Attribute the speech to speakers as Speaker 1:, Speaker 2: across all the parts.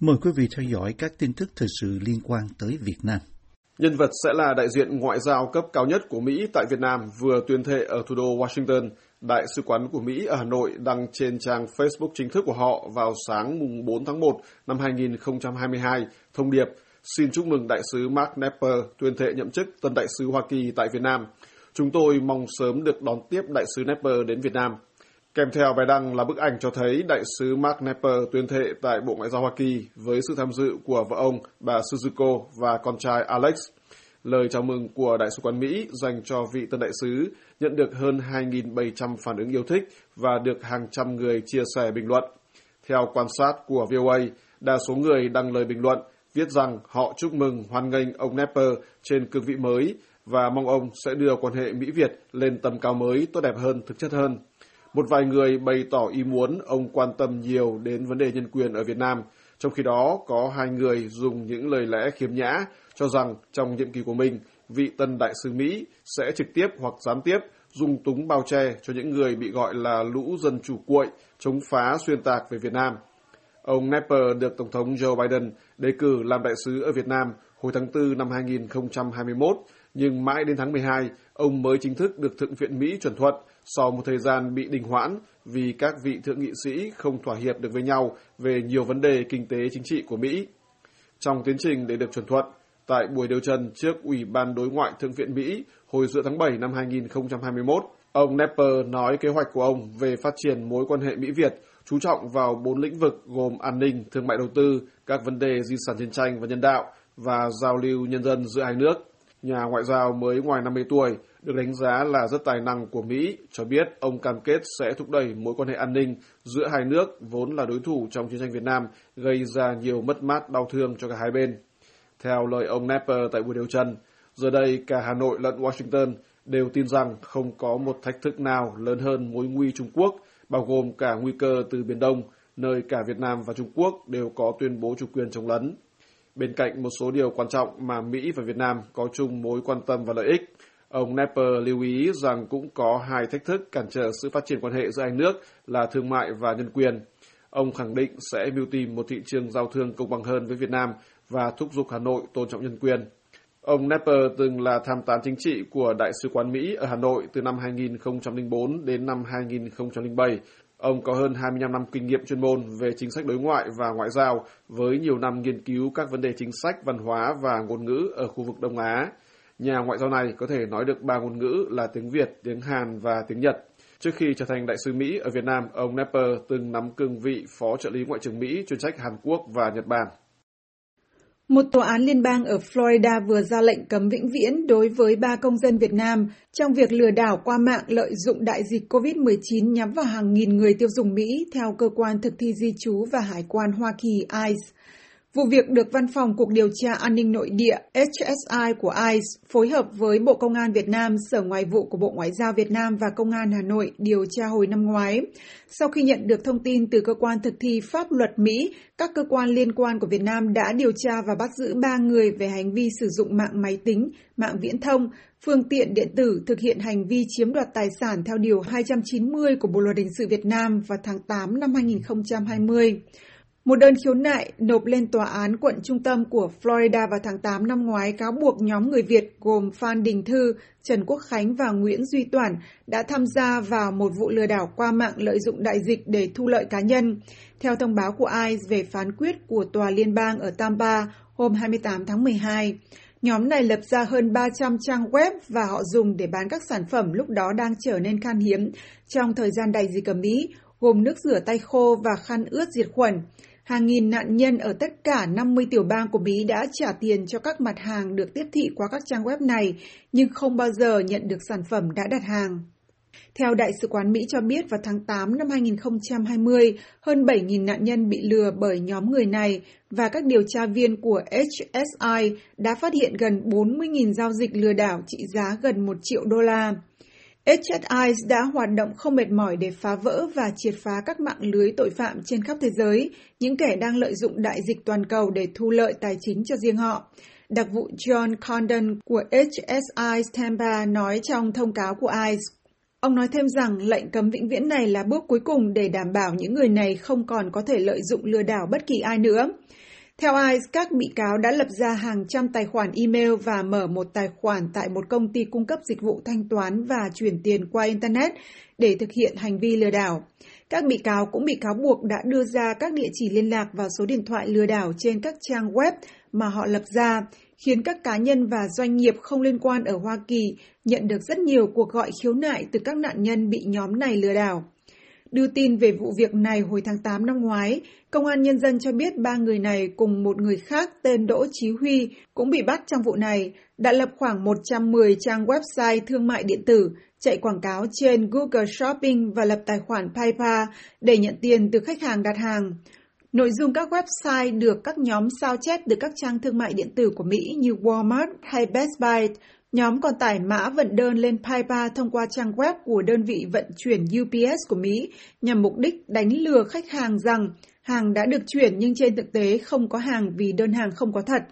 Speaker 1: Mời quý vị theo dõi các tin tức thời sự liên quan tới Việt Nam.
Speaker 2: Nhân vật sẽ là đại diện ngoại giao cấp cao nhất của Mỹ tại Việt Nam, vừa tuyên thệ ở thủ đô Washington. Đại sứ quán của Mỹ ở Hà Nội đăng trên trang Facebook chính thức của họ vào sáng mùng 4 tháng 1 năm 2022 thông điệp, xin chúc mừng đại sứ Mark Nepper tuyên thệ nhậm chức tân đại sứ Hoa Kỳ tại Việt Nam. Chúng tôi mong sớm được đón tiếp đại sứ Nepper đến Việt Nam. Kèm theo bài đăng là bức ảnh cho thấy đại sứ Mark Nepper tuyên thệ tại Bộ Ngoại giao Hoa Kỳ với sự tham dự của vợ ông, bà Suzuko và con trai Alex. Lời chào mừng của Đại sứ quán Mỹ dành cho vị tân đại sứ nhận được hơn 2.700 phản ứng yêu thích và được hàng trăm người chia sẻ bình luận. Theo quan sát của VOA, đa số người đăng lời bình luận viết rằng họ chúc mừng hoan nghênh ông Nepper trên cương vị mới và mong ông sẽ đưa quan hệ Mỹ-Việt lên tầm cao mới tốt đẹp hơn, thực chất hơn. Một vài người bày tỏ ý muốn ông quan tâm nhiều đến vấn đề nhân quyền ở Việt Nam, trong khi đó có hai người dùng những lời lẽ khiếm nhã cho rằng trong nhiệm kỳ của mình, vị tân đại sứ Mỹ sẽ trực tiếp hoặc gián tiếp dung túng bao che cho những người bị gọi là lũ dân chủ cuội, chống phá xuyên tạc về Việt Nam. Ông Nepper được Tổng thống Joe Biden đề cử làm đại sứ ở Việt Nam hồi tháng 4 năm 2021, nhưng mãi đến tháng 12, ông mới chính thức được Thượng viện Mỹ chuẩn thuận sau một thời gian bị đình hoãn vì các vị thượng nghị sĩ không thỏa hiệp được với nhau về nhiều vấn đề kinh tế chính trị của Mỹ. Trong tiến trình để được chuẩn thuận, tại buổi điều trần trước Ủy ban Đối ngoại Thượng viện Mỹ hồi giữa tháng 7 năm 2021, ông Nepper nói kế hoạch của ông về phát triển mối quan hệ Mỹ-Việt chú trọng vào bốn lĩnh vực gồm an ninh, thương mại đầu tư, các vấn đề di sản chiến tranh và nhân đạo và giao lưu nhân dân giữa hai nước. Nhà ngoại giao mới ngoài 50 tuổi, được đánh giá là rất tài năng của Mỹ, cho biết ông cam kết sẽ thúc đẩy mối quan hệ an ninh giữa hai nước vốn là đối thủ trong chiến tranh Việt Nam, gây ra nhiều mất mát đau thương cho cả hai bên. Theo lời ông Nepper tại buổi điều trần, giờ đây cả Hà Nội lẫn Washington đều tin rằng không có một thách thức nào lớn hơn mối nguy Trung Quốc, bao gồm cả nguy cơ từ Biển Đông, nơi cả Việt Nam và Trung Quốc đều có tuyên bố chủ quyền chống lấn. Bên cạnh một số điều quan trọng mà Mỹ và Việt Nam có chung mối quan tâm và lợi ích, ông Nepper lưu ý rằng cũng có hai thách thức cản trở sự phát triển quan hệ giữa hai nước là thương mại và nhân quyền. Ông khẳng định sẽ mưu tìm một thị trường giao thương công bằng hơn với Việt Nam và thúc giục Hà Nội tôn trọng nhân quyền. Ông Nepper từng là tham tán chính trị của Đại sứ quán Mỹ ở Hà Nội từ năm 2004 đến năm 2007. Ông có hơn 25 năm kinh nghiệm chuyên môn về chính sách đối ngoại và ngoại giao với nhiều năm nghiên cứu các vấn đề chính sách, văn hóa và ngôn ngữ ở khu vực Đông Á. Nhà ngoại giao này có thể nói được ba ngôn ngữ là tiếng Việt, tiếng Hàn và tiếng Nhật. Trước khi trở thành đại sứ Mỹ ở Việt Nam, ông Nepper từng nắm cương vị phó trợ lý ngoại trưởng Mỹ chuyên trách Hàn Quốc và Nhật Bản.
Speaker 3: Một tòa án liên bang ở Florida vừa ra lệnh cấm vĩnh viễn đối với ba công dân Việt Nam trong việc lừa đảo qua mạng lợi dụng đại dịch COVID-19 nhắm vào hàng nghìn người tiêu dùng Mỹ theo cơ quan thực thi di trú và hải quan Hoa Kỳ, ICE. Vụ việc được Văn phòng Cục Điều tra An ninh Nội địa HSI của ICE phối hợp với Bộ Công an Việt Nam, Sở Ngoại vụ của Bộ Ngoại giao Việt Nam và Công an Hà Nội điều tra hồi năm ngoái. Sau khi nhận được thông tin từ cơ quan thực thi pháp luật Mỹ, các cơ quan liên quan của Việt Nam đã điều tra và bắt giữ ba người về hành vi sử dụng mạng máy tính, mạng viễn thông, phương tiện điện tử thực hiện hành vi chiếm đoạt tài sản theo Điều 290 của Bộ Luật Hình sự Việt Nam vào tháng 8 năm 2020. Một đơn khiếu nại nộp lên tòa án quận trung tâm của Florida vào tháng 8 năm ngoái cáo buộc nhóm người Việt gồm Phan Đình Thư, Trần Quốc Khánh và Nguyễn Duy Toản đã tham gia vào một vụ lừa đảo qua mạng lợi dụng đại dịch để thu lợi cá nhân. Theo thông báo của ICE về phán quyết của Tòa Liên bang ở Tampa hôm 28 tháng 12, nhóm này lập ra hơn 300 trang web và họ dùng để bán các sản phẩm lúc đó đang trở nên khan hiếm trong thời gian đại dịch ở Mỹ, gồm nước rửa tay khô và khăn ướt diệt khuẩn. Hàng nghìn nạn nhân ở tất cả 50 tiểu bang của Mỹ đã trả tiền cho các mặt hàng được tiếp thị qua các trang web này, nhưng không bao giờ nhận được sản phẩm đã đặt hàng. Theo Đại sứ quán Mỹ cho biết vào tháng 8 năm 2020, hơn 7.000 nạn nhân bị lừa bởi nhóm người này và các điều tra viên của HSI đã phát hiện gần 40.000 giao dịch lừa đảo trị giá gần 1 triệu đô la. HSI đã hoạt động không mệt mỏi để phá vỡ và triệt phá các mạng lưới tội phạm trên khắp thế giới, những kẻ đang lợi dụng đại dịch toàn cầu để thu lợi tài chính cho riêng họ. Đặc vụ John Condon của HSI Tampa nói trong thông cáo của ICE. Ông nói thêm rằng lệnh cấm vĩnh viễn này là bước cuối cùng để đảm bảo những người này không còn có thể lợi dụng lừa đảo bất kỳ ai nữa. Theo ICE, các bị cáo đã lập ra hàng trăm tài khoản email và mở một tài khoản tại một công ty cung cấp dịch vụ thanh toán và chuyển tiền qua Internet để thực hiện hành vi lừa đảo. Các bị cáo cũng bị cáo buộc đã đưa ra các địa chỉ liên lạc và số điện thoại lừa đảo trên các trang web mà họ lập ra, khiến các cá nhân và doanh nghiệp không liên quan ở Hoa Kỳ nhận được rất nhiều cuộc gọi khiếu nại từ các nạn nhân bị nhóm này lừa đảo. Đưa tin về vụ việc này hồi tháng 8 năm ngoái, Công an Nhân dân cho biết ba người này cùng một người khác tên Đỗ Chí Huy cũng bị bắt trong vụ này, đã lập khoảng 110 trang website thương mại điện tử, chạy quảng cáo trên Google Shopping và lập tài khoản PayPal để nhận tiền từ khách hàng đặt hàng. Nội dung các website được các nhóm sao chép từ các trang thương mại điện tử của Mỹ như Walmart hay Best Buy. Nhóm còn tải mã vận đơn lên PayPal thông qua trang web của đơn vị vận chuyển UPS của Mỹ nhằm mục đích đánh lừa khách hàng rằng hàng đã được chuyển nhưng trên thực tế không có hàng vì đơn hàng không có thật.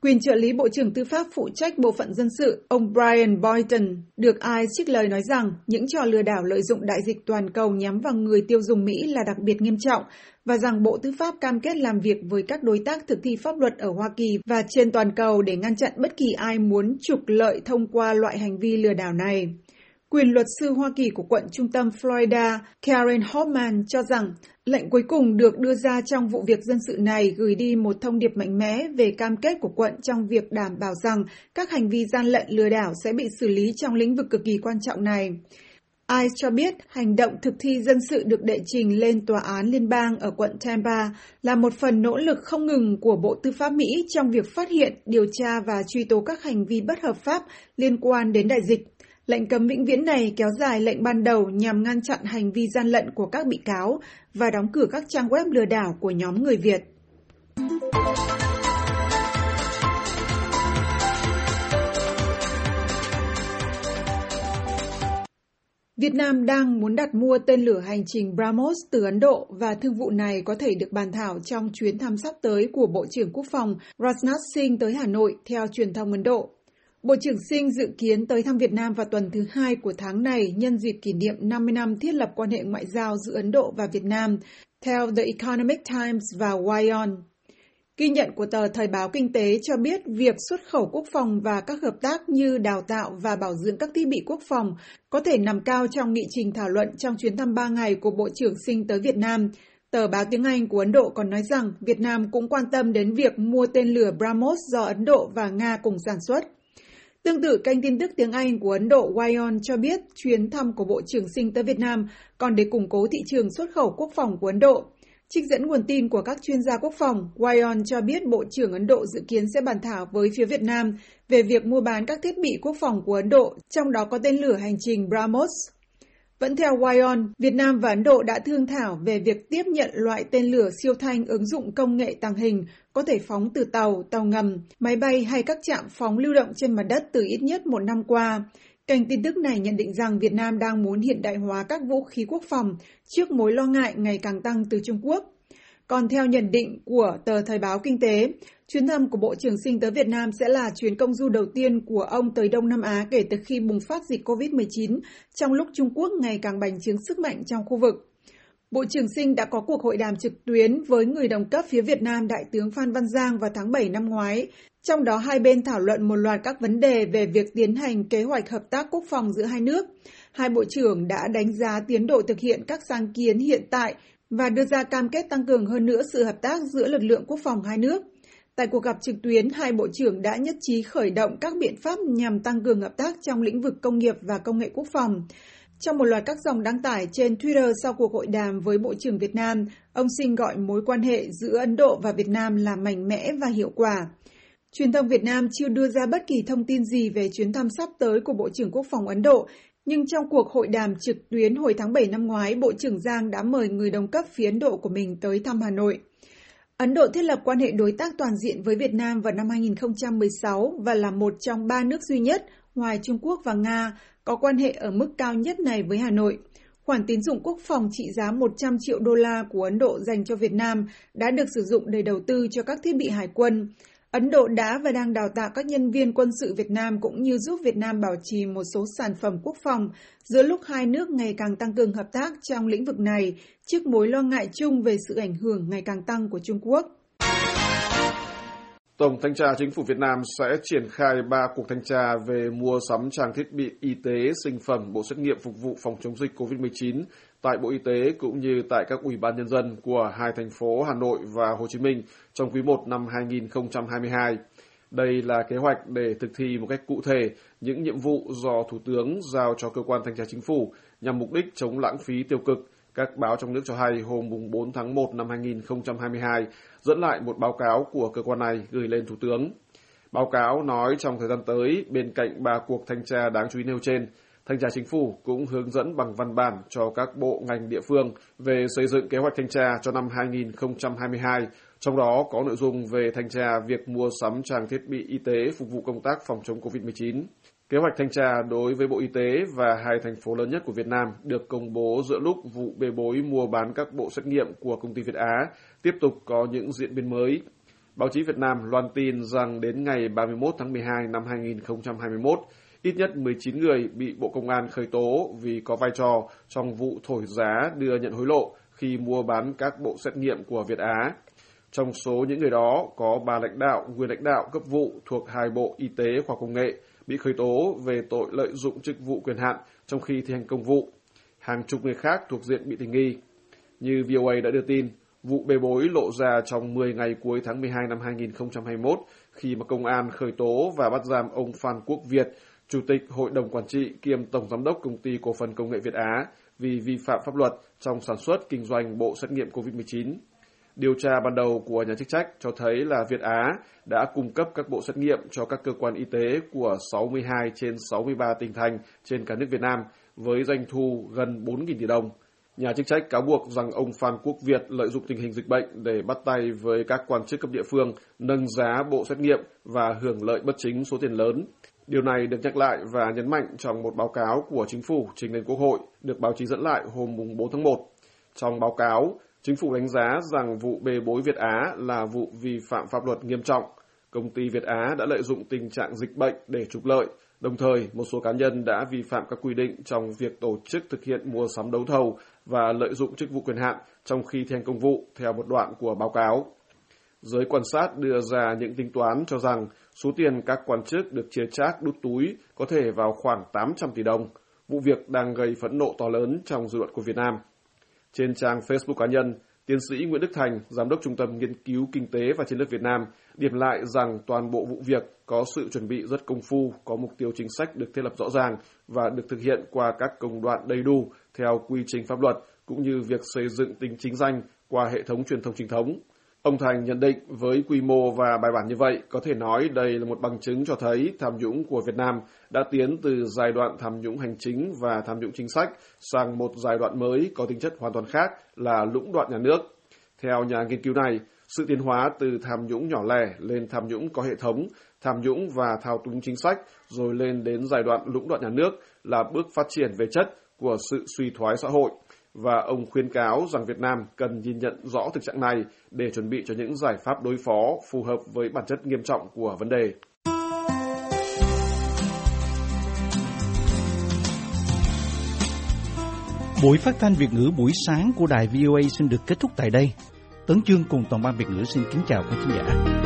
Speaker 3: Quyền trợ lý Bộ trưởng Tư pháp phụ trách Bộ phận Dân sự, ông Brian Boynton, được ai trích lời nói rằng những trò lừa đảo lợi dụng đại dịch toàn cầu nhắm vào người tiêu dùng Mỹ là đặc biệt nghiêm trọng và rằng Bộ Tư pháp cam kết làm việc với các đối tác thực thi pháp luật ở Hoa Kỳ và trên toàn cầu để ngăn chặn bất kỳ ai muốn trục lợi thông qua loại hành vi lừa đảo này. Quyền luật sư Hoa Kỳ của quận trung tâm Florida, Karen Hoffman cho rằng lệnh cuối cùng được đưa ra trong vụ việc dân sự này gửi đi một thông điệp mạnh mẽ về cam kết của quận trong việc đảm bảo rằng các hành vi gian lận lừa đảo sẽ bị xử lý trong lĩnh vực cực kỳ quan trọng này. ICE cho biết hành động thực thi dân sự được đệ trình lên tòa án liên bang ở quận Tampa là một phần nỗ lực không ngừng của Bộ Tư pháp Mỹ trong việc phát hiện, điều tra và truy tố các hành vi bất hợp pháp liên quan đến đại dịch. Lệnh cấm vĩnh viễn này kéo dài lệnh ban đầu nhằm ngăn chặn hành vi gian lận của các bị cáo và đóng cửa các trang web lừa đảo của nhóm người Việt. Việt Nam đang muốn đặt mua tên lửa hành trình BrahMos từ Ấn Độ và thương vụ này có thể được bàn thảo trong chuyến thăm sắp tới của Bộ trưởng Quốc phòng Rajnath Singh tới Hà Nội theo truyền thông Ấn Độ. Bộ trưởng Sinh dự kiến tới thăm Việt Nam vào tuần thứ hai của tháng này nhân dịp kỷ niệm 50 năm thiết lập quan hệ ngoại giao giữa Ấn Độ và Việt Nam, theo The Economic Times và Wyon. Ghi nhận của tờ Thời báo Kinh tế cho biết việc xuất khẩu quốc phòng và các hợp tác như đào tạo và bảo dưỡng các thiết bị quốc phòng có thể nằm cao trong nghị trình thảo luận trong chuyến thăm 3 ngày của Bộ trưởng Sinh tới Việt Nam. Tờ báo tiếng Anh của Ấn Độ còn nói rằng Việt Nam cũng quan tâm đến việc mua tên lửa BrahMos do Ấn Độ và Nga cùng sản xuất. Tương tự, kênh tin tức tiếng Anh của Ấn Độ Wyon cho biết chuyến thăm của Bộ trưởng sinh tới Việt Nam còn để củng cố thị trường xuất khẩu quốc phòng của Ấn Độ. Trích dẫn nguồn tin của các chuyên gia quốc phòng, Wyon cho biết Bộ trưởng Ấn Độ dự kiến sẽ bàn thảo với phía Việt Nam về việc mua bán các thiết bị quốc phòng của Ấn Độ, trong đó có tên lửa hành trình BrahMos. Vẫn theo Wyon, Việt Nam và Ấn Độ đã thương thảo về việc tiếp nhận loại tên lửa siêu thanh ứng dụng công nghệ tàng hình có thể phóng từ tàu, tàu ngầm, máy bay hay các trạm phóng lưu động trên mặt đất từ ít nhất một năm qua. Kênh tin tức này nhận định rằng Việt Nam đang muốn hiện đại hóa các vũ khí quốc phòng trước mối lo ngại ngày càng tăng từ Trung Quốc. Còn theo nhận định của tờ Thời báo Kinh tế, chuyến thăm của Bộ trưởng Sinh tới Việt Nam sẽ là chuyến công du đầu tiên của ông tới Đông Nam Á kể từ khi bùng phát dịch COVID-19 trong lúc Trung Quốc ngày càng bành trướng sức mạnh trong khu vực. Bộ trưởng Sinh đã có cuộc hội đàm trực tuyến với người đồng cấp phía Việt Nam Đại tướng Phan Văn Giang vào tháng 7 năm ngoái, trong đó hai bên thảo luận một loạt các vấn đề về việc tiến hành kế hoạch hợp tác quốc phòng giữa hai nước. Hai bộ trưởng đã đánh giá tiến độ thực hiện các sáng kiến hiện tại và đưa ra cam kết tăng cường hơn nữa sự hợp tác giữa lực lượng quốc phòng hai nước. Tại cuộc gặp trực tuyến, hai bộ trưởng đã nhất trí khởi động các biện pháp nhằm tăng cường hợp tác trong lĩnh vực công nghiệp và công nghệ quốc phòng. Trong một loạt các dòng đăng tải trên Twitter sau cuộc hội đàm với Bộ trưởng Việt Nam, ông Sinh gọi mối quan hệ giữa Ấn Độ và Việt Nam là mạnh mẽ và hiệu quả. Truyền thông Việt Nam chưa đưa ra bất kỳ thông tin gì về chuyến thăm sắp tới của Bộ trưởng Quốc phòng Ấn Độ, nhưng trong cuộc hội đàm trực tuyến hồi tháng 7 năm ngoái, Bộ trưởng Giang đã mời người đồng cấp phía Ấn Độ của mình tới thăm Hà Nội. Ấn Độ thiết lập quan hệ đối tác toàn diện với Việt Nam vào năm 2016 và là một trong ba nước duy nhất ngoài Trung Quốc và Nga có quan hệ ở mức cao nhất này với Hà Nội. Khoản tín dụng quốc phòng trị giá 100 triệu đô la của Ấn Độ dành cho Việt Nam đã được sử dụng để đầu tư cho các thiết bị hải quân. Ấn Độ đã và đang đào tạo các nhân viên quân sự Việt Nam cũng như giúp Việt Nam bảo trì một số sản phẩm quốc phòng giữa lúc hai nước ngày càng tăng cường hợp tác trong lĩnh vực này, trước mối lo ngại chung về sự ảnh hưởng ngày càng tăng của Trung Quốc.
Speaker 2: Tổng Thanh tra Chính phủ Việt Nam sẽ triển khai 3 cuộc thanh tra về mua sắm trang thiết bị y tế, sinh phẩm, bộ xét nghiệm phục vụ phòng chống dịch COVID-19 tại Bộ Y tế cũng như tại các ủy ban nhân dân của hai thành phố Hà Nội và Hồ Chí Minh trong quý 1 năm 2022. Đây là kế hoạch để thực thi một cách cụ thể những nhiệm vụ do Thủ tướng giao cho cơ quan thanh tra chính phủ nhằm mục đích chống lãng phí tiêu cực. Các báo trong nước cho hay hôm 4 tháng 1 năm 2022 dẫn lại một báo cáo của cơ quan này gửi lên Thủ tướng. Báo cáo nói trong thời gian tới, bên cạnh ba cuộc thanh tra đáng chú ý nêu trên, Thanh tra Chính phủ cũng hướng dẫn bằng văn bản cho các bộ ngành địa phương về xây dựng kế hoạch thanh tra cho năm 2022, trong đó có nội dung về thanh tra việc mua sắm trang thiết bị y tế phục vụ công tác phòng chống COVID-19. Kế hoạch thanh tra đối với Bộ Y tế và hai thành phố lớn nhất của Việt Nam được công bố giữa lúc vụ bê bối mua bán các bộ xét nghiệm của công ty Việt Á tiếp tục có những diễn biến mới. Báo chí Việt Nam loan tin rằng đến ngày 31 tháng 12 năm 2021, ít nhất 19 người bị Bộ Công an khởi tố vì có vai trò trong vụ thổi giá đưa nhận hối lộ khi mua bán các bộ xét nghiệm của Việt Á. Trong số những người đó có ba lãnh đạo, nguyên lãnh đạo cấp vụ thuộc hai bộ Y tế khoa công nghệ bị khởi tố về tội lợi dụng chức vụ quyền hạn trong khi thi hành công vụ. Hàng chục người khác thuộc diện bị tình nghi. Như VOA đã đưa tin, vụ bê bối lộ ra trong 10 ngày cuối tháng 12 năm 2021 khi mà công an khởi tố và bắt giam ông Phan Quốc Việt, Chủ tịch Hội đồng Quản trị kiêm Tổng Giám đốc Công ty Cổ phần Công nghệ Việt Á vì vi phạm pháp luật trong sản xuất kinh doanh bộ xét nghiệm COVID-19. Điều tra ban đầu của nhà chức trách cho thấy là Việt Á đã cung cấp các bộ xét nghiệm cho các cơ quan y tế của 62 trên 63 tỉnh thành trên cả nước Việt Nam với doanh thu gần 4.000 tỷ đồng. Nhà chức trách cáo buộc rằng ông Phan Quốc Việt lợi dụng tình hình dịch bệnh để bắt tay với các quan chức cấp địa phương nâng giá bộ xét nghiệm và hưởng lợi bất chính số tiền lớn. Điều này được nhắc lại và nhấn mạnh trong một báo cáo của chính phủ trình lên Quốc hội, được báo chí dẫn lại hôm 4 tháng 1. Trong báo cáo, chính phủ đánh giá rằng vụ bê bối Việt Á là vụ vi phạm pháp luật nghiêm trọng. Công ty Việt Á đã lợi dụng tình trạng dịch bệnh để trục lợi, đồng thời một số cá nhân đã vi phạm các quy định trong việc tổ chức thực hiện mua sắm đấu thầu và lợi dụng chức vụ quyền hạn trong khi thi hành công vụ theo một đoạn của báo cáo. Giới quan sát đưa ra những tính toán cho rằng số tiền các quan chức được chia chác đút túi có thể vào khoảng 800 tỷ đồng. Vụ việc đang gây phẫn nộ to lớn trong dư luận của Việt Nam. Trên trang Facebook cá nhân, tiến sĩ Nguyễn Đức Thành, Giám đốc Trung tâm Nghiên cứu Kinh tế và Chiến lược Việt Nam, điểm lại rằng toàn bộ vụ việc có sự chuẩn bị rất công phu, có mục tiêu chính sách được thiết lập rõ ràng và được thực hiện qua các công đoạn đầy đủ theo quy trình pháp luật, cũng như việc xây dựng tính chính danh qua hệ thống truyền thông chính thống. Ông Thành nhận định với quy mô và bài bản như vậy, có thể nói đây là một bằng chứng cho thấy tham nhũng của Việt Nam đã tiến từ giai đoạn tham nhũng hành chính và tham nhũng chính sách sang một giai đoạn mới có tính chất hoàn toàn khác là lũng đoạn nhà nước. Theo nhà nghiên cứu này, sự tiến hóa từ tham nhũng nhỏ lẻ lên tham nhũng có hệ thống, tham nhũng và thao túng chính sách, rồi lên đến giai đoạn lũng đoạn nhà nước là bước phát triển về chất của sự suy thoái xã hội và ông khuyên cáo rằng Việt Nam cần nhìn nhận rõ thực trạng này để chuẩn bị cho những giải pháp đối phó phù hợp với bản chất nghiêm trọng của vấn đề.
Speaker 1: Buổi phát thanh Việt ngữ buổi sáng của đài VOA xin được kết thúc tại đây. Tấn Chương cùng toàn ban Việt ngữ xin kính chào quý khán giả.